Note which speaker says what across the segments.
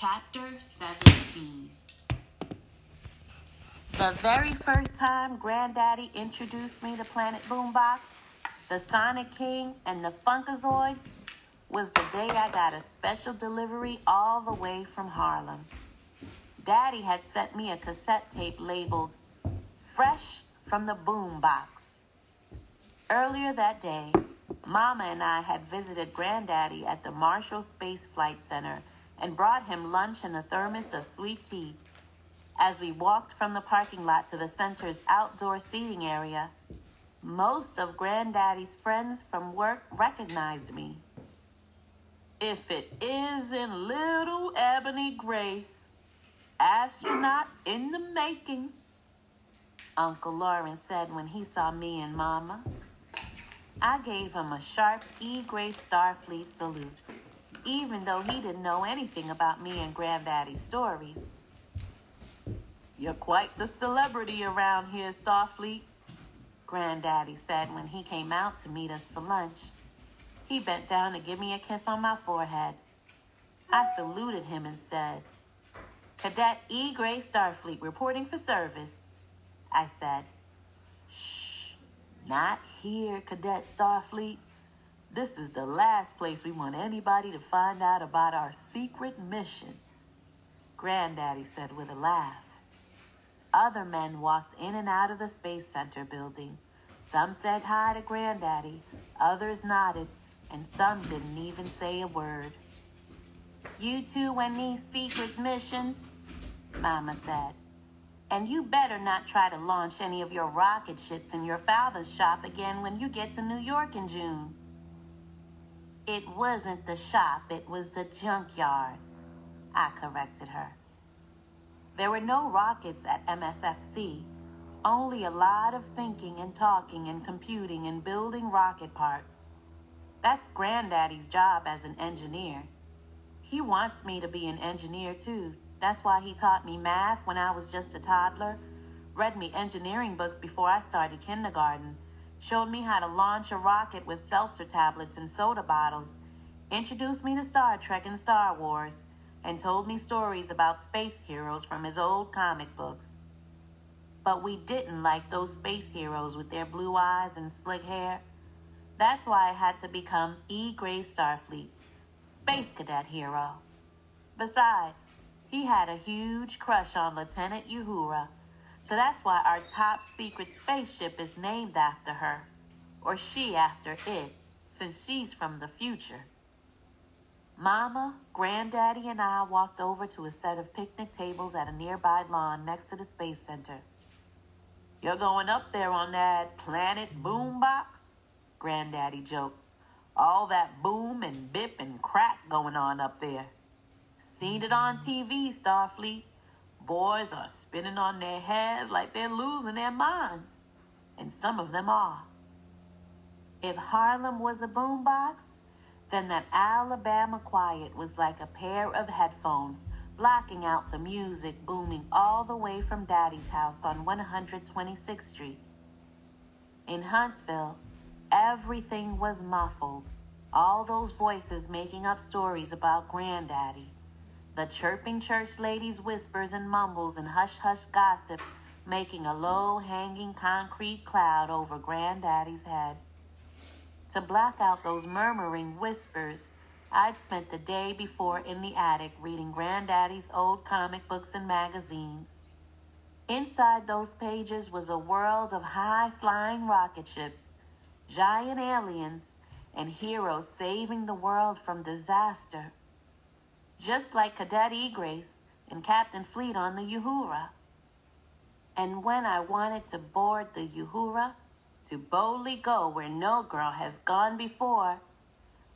Speaker 1: Chapter 17 The very first time Granddaddy introduced me to Planet Boombox, the Sonic King, and the Funkazoids was the day I got a special delivery all the way from Harlem. Daddy had sent me a cassette tape labeled Fresh from the Boombox. Earlier that day, Mama and I had visited Granddaddy at the Marshall Space Flight Center and brought him lunch and a thermos of sweet tea. As we walked from the parking lot to the center's outdoor seating area, most of Granddaddy's friends from work recognized me. If it isn't little Ebony Grace, astronaut in the making, Uncle Lawrence said when he saw me and Mama. I gave him a sharp E. Grace Starfleet salute, even though he didn't know anything about me and Granddaddy's stories. You're quite the celebrity around here, Starfleet, Granddaddy said when he came out to meet us for lunch. He bent down to give me a kiss on my forehead. I saluted him and said, Cadet E. Grace Starfleet reporting for service. I said, Shh, not here, Cadet Starfleet. This is the last place we want anybody to find out about our secret mission. Granddaddy said with a laugh. Other men walked in and out of the Space Center building. Some said hi to Granddaddy, others nodded, and some didn't even say a word. You two and these secret missions, Mama said. And you better not try to launch any of your rocket ships in your father's shop again when you get to New York in June. It wasn't the shop, it was the junkyard, I corrected her. There were no rockets at MSFC, only a lot of thinking and talking and computing and building rocket parts. That's Granddaddy's job as an engineer. He wants me to be an engineer too. That's why he taught me math when I was just a toddler, read me engineering books before I started kindergarten, showed me how to launch a rocket with seltzer tablets and soda bottles, introduced me to Star Trek and Star Wars, and told me stories about space heroes from his old comic books. But we didn't like those space heroes with their blue eyes and slick hair. That's why I had to become E. Grace Starfleet, Space Cadet Hero. Besides, he had a huge crush on Lieutenant Uhura, so that's why our top secret spaceship is named after her, or she after it, since she's from the future. Mama, Granddaddy, and I walked over to a set of picnic tables at a nearby lawn next to the Space Center. You're going up there on that planet boombox? Granddaddy joked. All that boom and bip and crack going on up there. Seen it on TV, Starfleet. Boys are spinning on their heads like they're losing their minds. And some of them are. If Harlem was a boombox, then that Alabama quiet was like a pair of headphones blocking out the music booming all the way from Daddy's house on 126th Street. In Huntsville, everything was muffled. All those voices making up stories about Granddaddy. The chirping church ladies' whispers and mumbles and hush hush gossip making a low hanging concrete cloud over Granddaddy's head. To block out those murmuring whispers, I'd spent the day before in the attic reading Granddaddy's old comic books and magazines. Inside those pages was a world of high flying rocket ships, giant aliens, and heroes saving the world from disaster. Just like Cadet E. Grace and Captain Fleet on the Uhura. And when I wanted to board the Uhura, to boldly go where no girl has gone before,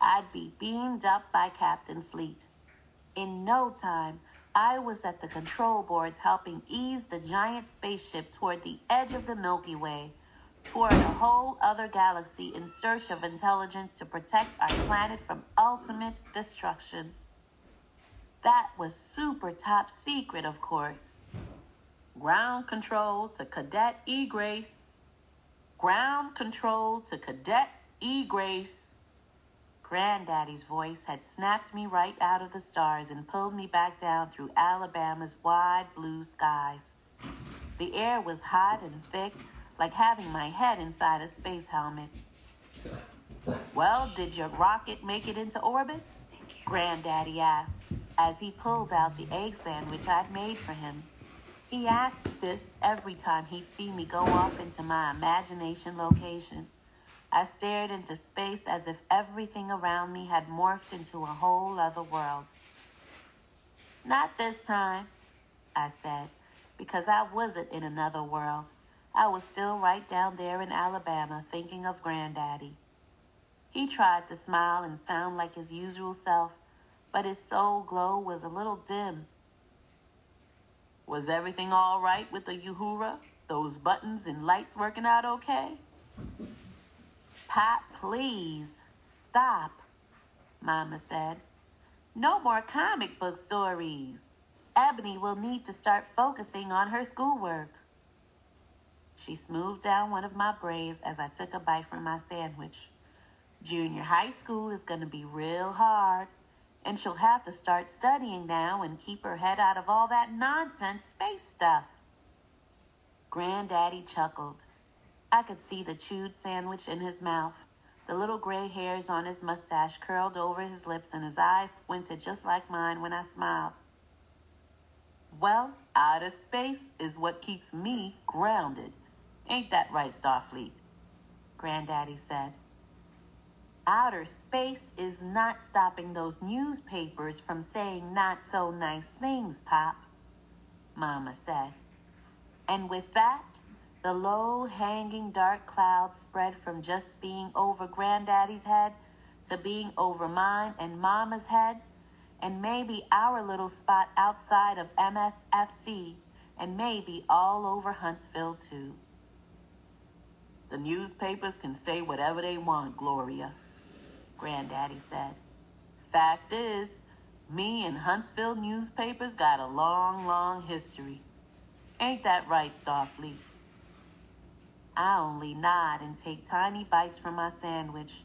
Speaker 1: I'd be beamed up by Captain Fleet. In no time, I was at the control boards helping ease the giant spaceship toward the edge of the Milky Way, toward a whole other galaxy in search of intelligence to protect our planet from ultimate destruction. That was super top secret, of course. Ground control to Cadet E. Grace. Ground control to Cadet E. Grace. Granddaddy's voice had snapped me right out of the stars and pulled me back down through Alabama's wide blue skies. The air was hot and thick, like having my head inside a space helmet. Well, did your rocket make it into orbit? Granddaddy asked as he pulled out the egg sandwich I'd made for him. He asked this every time he'd see me go off into my imagination location. I stared into space as if everything around me had morphed into a whole other world. Not this time, I said, because I wasn't in another world. I was still right down there in Alabama thinking of Granddaddy. He tried to smile and sound like his usual self, but his soul glow was a little dim. Was everything all right with the Uhura? Those buttons and lights working out okay? Pop, please, stop, Mama said. No more comic book stories. Ebony will need to start focusing on her schoolwork. She smoothed down one of my braids as I took a bite from my sandwich. Junior high school is going to be real hard, and she'll have to start studying now and keep her head out of all that nonsense space stuff. Granddaddy chuckled. I could see the chewed sandwich in his mouth. The little gray hairs on his mustache curled over his lips, and his eyes squinted just like mine when I smiled. Well, outer space is what keeps me grounded. Ain't that right, Starfleet? Granddaddy said. Outer space is not stopping those newspapers from saying not so nice things, Pop, Mama said. And with that, the low hanging dark clouds spread from just being over Granddaddy's head to being over mine and Mama's head, and maybe our little spot outside of MSFC, and maybe all over Huntsville, too. The newspapers can say whatever they want, Gloria, Granddaddy said. Fact is, me and Huntsville newspapers got a long, long history. Ain't that right, Starfleet? I only nod and take tiny bites from my sandwich.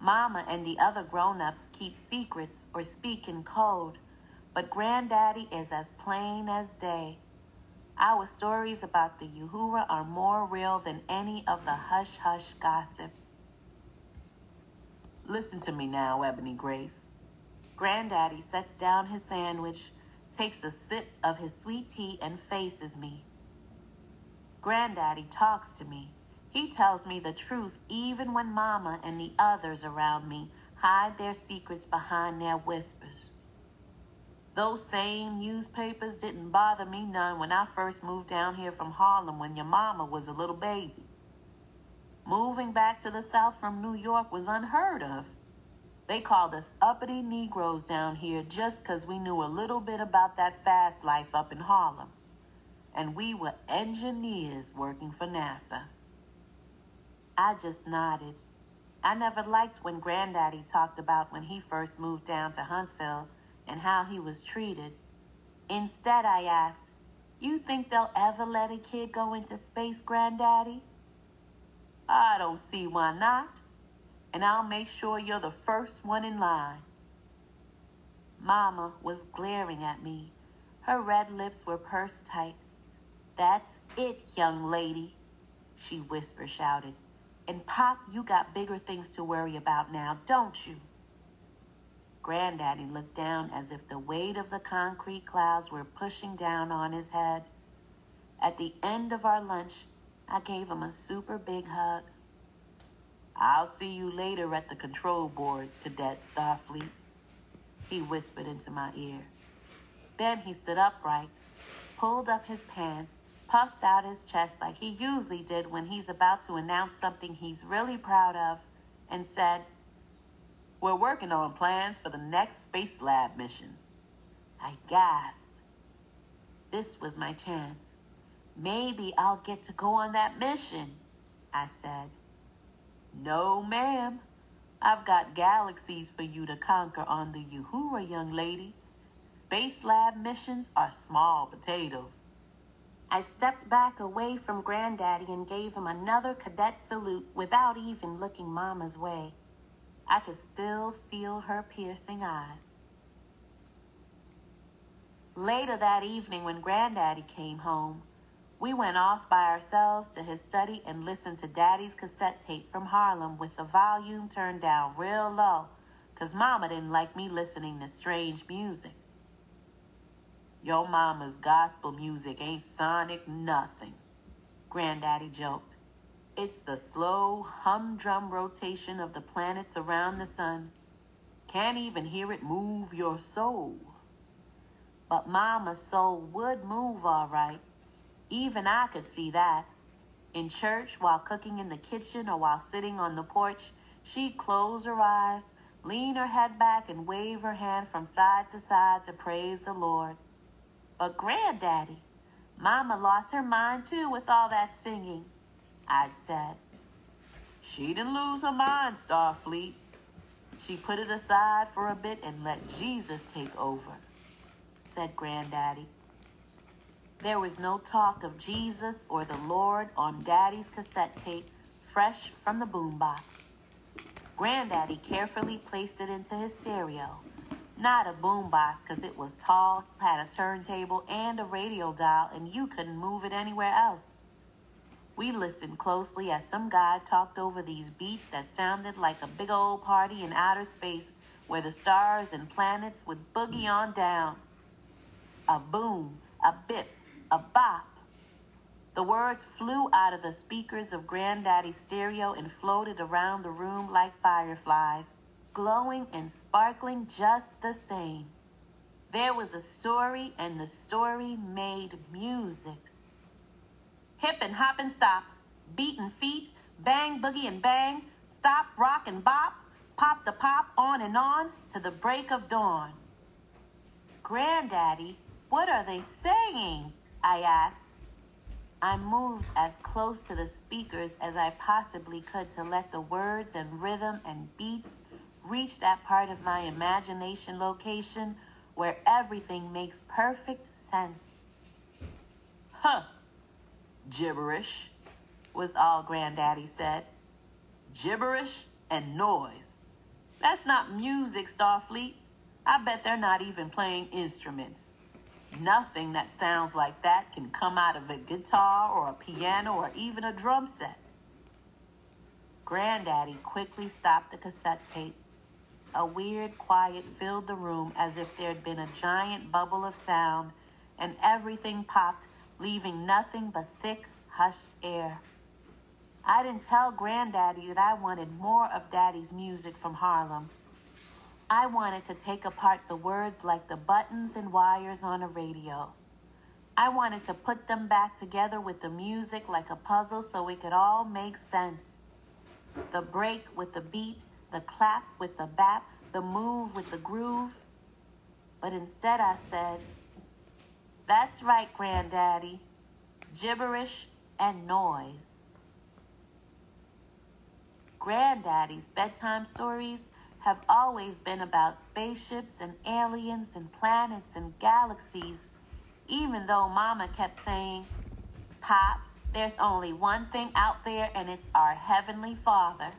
Speaker 1: Mama and the other grown-ups keep secrets or speak in code, but Granddaddy is as plain as day. Our stories about the Uhura are more real than any of the hush-hush gossip. Listen to me now, Ebony Grace. Granddaddy sets down his sandwich, takes a sip of his sweet tea, and faces me. Granddaddy talks to me. He tells me the truth even when Mama and the others around me hide their secrets behind their whispers. Those same newspapers didn't bother me none when I first moved down here from Harlem when your mama was a little baby. Moving back to the South from New York was unheard of. They called us uppity Negroes down here just 'cause we knew a little bit about that fast life up in Harlem. And we were engineers working for NASA. I just nodded. I never liked when Granddaddy talked about when he first moved down to Huntsville and how he was treated. Instead, I asked, You think they'll ever let a kid go into space, Granddaddy? I don't see why not. And I'll make sure you're the first one in line. Mama was glaring at me. Her red lips were pursed tight. That's it, young lady, she whisper shouted. And Pop, you got bigger things to worry about now, don't you? Granddaddy looked down as if the weight of the concrete clouds were pushing down on his head. At the end of our lunch, I gave him a super big hug. I'll see you later at the control boards, Cadet Starfleet, he whispered into my ear. Then he stood upright, pulled up his pants, puffed out his chest like he usually did when he's about to announce something he's really proud of, and said, we're working on plans for the next Space Lab mission. I gasped. This was my chance. Maybe I'll get to go on that mission, I said. No, ma'am. I've got galaxies for you to conquer on the Uhura, young lady. Space Lab missions are small potatoes. I stepped back away from Granddaddy and gave him another cadet salute without even looking Mama's way. I could still feel her piercing eyes. Later that evening, when Granddaddy came home, we went off by ourselves to his study and listened to Daddy's cassette tape from Harlem with the volume turned down real low, 'cause Mama didn't like me listening to strange music. Your mama's gospel music ain't sonic nothing, Granddaddy joked. It's the slow humdrum rotation of the planets around the sun. Can't even hear it move your soul. But Mama's soul would move all right. Even I could see that. In church, while cooking in the kitchen, or while sitting on the porch, she'd close her eyes, lean her head back, and wave her hand from side to side to praise the Lord. But Granddaddy, Mama lost her mind too with all that singing, I'd said. She didn't lose her mind, Starfleet. She put it aside for a bit and let Jesus take over, said Granddaddy. There was no talk of Jesus or the Lord on Daddy's cassette tape, fresh from the boombox. Granddaddy carefully placed it into his stereo not a boombox because it was tall, had a turntable and a radio dial, and you couldn't move it anywhere else. We listened closely as some guy talked over these beats that sounded like a big old party in outer space where the stars and planets would boogie on down. A boom, a bip, a bop. The words flew out of the speakers of Granddaddy's stereo and floated around the room like fireflies glowing and sparkling just the same. There was a story, and the story made music. Hip and hop and stop, beat and feet, bang, boogie and bang, stop, rock and bop, pop the pop, on and on to the break of dawn. Granddaddy, what are they saying? I asked. I moved as close to the speakers as I possibly could to let the words and rhythm and beats reach that part of my imagination location where everything makes perfect sense. Huh. Gibberish, was all Granddaddy said. Gibberish and noise. That's not music, Starfleet. I bet they're not even playing instruments. Nothing that sounds like that can come out of a guitar or a piano or even a drum set. Granddaddy quickly stopped the cassette tape a weird quiet filled the room as if there'd been a giant bubble of sound, and everything popped, leaving nothing but thick, hushed air. I didn't tell Granddaddy that I wanted more of Daddy's music from Harlem. I wanted to take apart the words like the buttons and wires on a radio. I wanted to put them back together with the music like a puzzle so it could all make sense. The break with the beat the clap with the bap, the move with the groove. But instead I said, That's right, Granddaddy. Gibberish and noise. Granddaddy's bedtime stories have always been about spaceships and aliens and planets and galaxies, even though Mama kept saying, Pop, there's only one thing out there, and it's our Heavenly Father.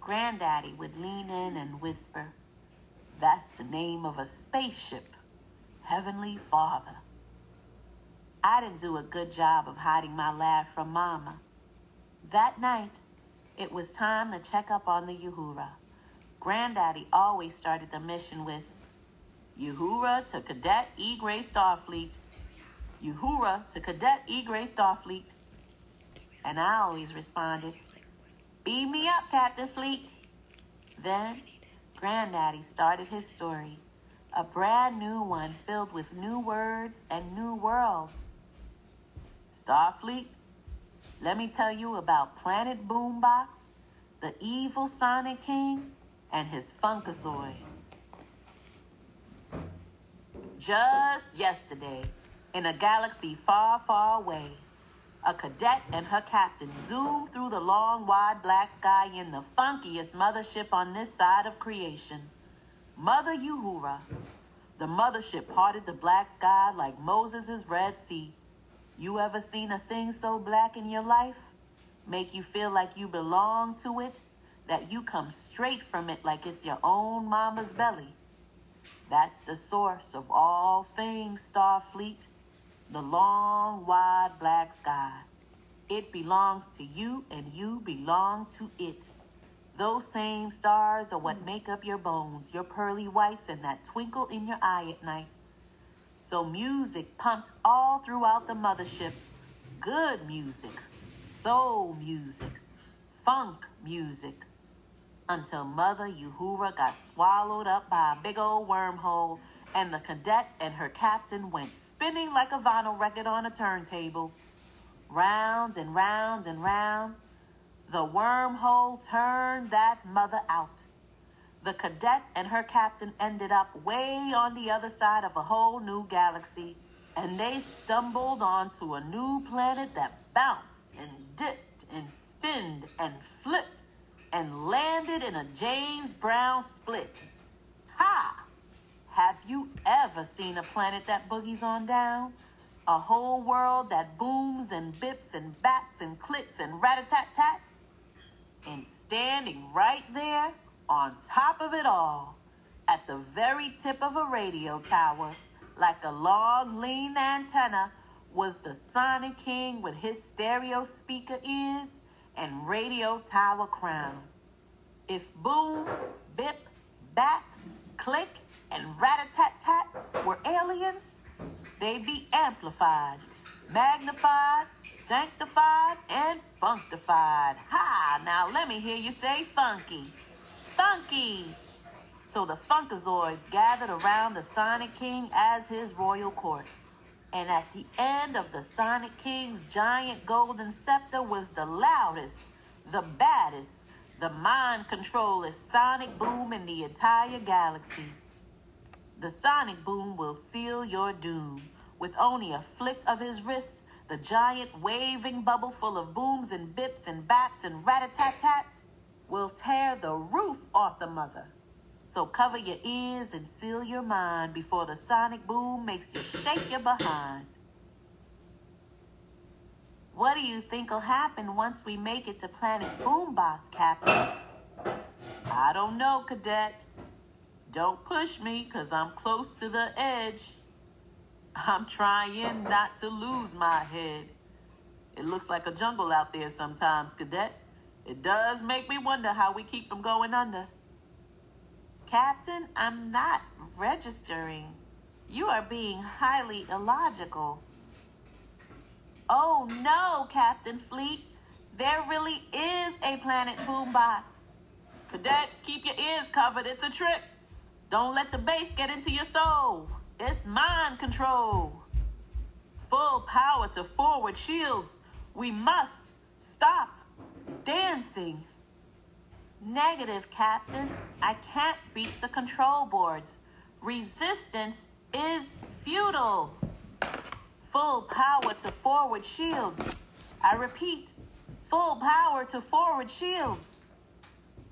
Speaker 1: Granddaddy would lean in and whisper, That's the name of a spaceship, Heavenly Father. I didn't do a good job of hiding my laugh from Mama. That night, it was time to check up on the Uhura. Granddaddy always started the mission with, Uhura to Cadet E. Grace Starfleet. Uhura to Cadet E. Grace Starfleet. And I always responded, Beam me up, Captain Fleet. Then Granddaddy started his story, a brand new one filled with new words and new worlds. Starfleet, let me tell you about Planet Boombox, the evil Sonic King, and his Funkazoids. Just yesterday, in a galaxy far, far away, a cadet and her captain zoomed through the long, wide black sky in the funkiest mothership on this side of creation. Mother Uhura. The mothership parted the black sky like Moses' Red Sea. You ever seen a thing so black in your life? Make you feel like you belong to it? That you come straight from it like it's your own mama's belly. That's the source of all things, Starfleet. The long, wide black sky. It belongs to you, and you belong to it. Those same stars are what make up your bones, your pearly whites, and that twinkle in your eye at night. So music pumped all throughout the mothership. Good music, soul music, funk music, until Mother Uhura got swallowed up by a big old wormhole, and the cadet and her captain went spinning like a vinyl record on a turntable. Round and round and round, the wormhole turned that mother out. The cadet and her captain ended up way on the other side of a whole new galaxy, and they stumbled onto a new planet that bounced and dipped and spinned and flipped and landed in a James Brown split. Ha! Have you ever seen a planet that boogies on down? A whole world that booms and bips and baps and clicks and rat-a-tat-tats? And standing right there on top of it all, at the very tip of a radio tower, like a long, lean antenna, was the Sonic King with his stereo speaker ears and radio tower crown. If boom, bip, bat, click, and rat-a-tat-tat were aliens, they'd be amplified, magnified, sanctified, and functified. Ha! Now let me hear you say funky. Funky! So the Funkazoids gathered around the Sonic King as his royal court. And at the end of the Sonic King's giant golden scepter was the loudest, the baddest, the mind controllers sonic boom in the entire galaxy. The sonic boom will seal your doom. With only a flick of his wrist, the giant waving bubble full of booms and bips and bats and rat-a-tat-tats will tear the roof off the mother. So cover your ears and seal your mind before the sonic boom makes you shake your behind. What do you think will happen once we make it to Planet Boombox, Captain? I don't know, Cadet. Don't push me, cause I'm close to the edge. I'm trying not to lose my head. It looks like a jungle out there sometimes, Cadet. It does make me wonder how we keep from going under. Captain, I'm not registering. You are being highly illogical. Oh no, Captain Fleet. There really is a planet boombox. Cadet, keep your ears covered. It's a trick. Don't let the bass get into your soul. It's mind control. Full power to forward shields. We must stop dancing. Negative, Captain. I can't reach the control boards. Resistance is futile. Full power to forward shields. I repeat, full power to forward shields.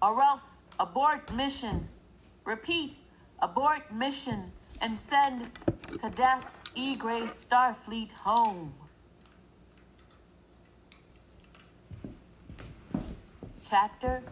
Speaker 1: Or else abort mission. Repeat, abort mission and send Cadet E. Grace Starfleet home. Chapter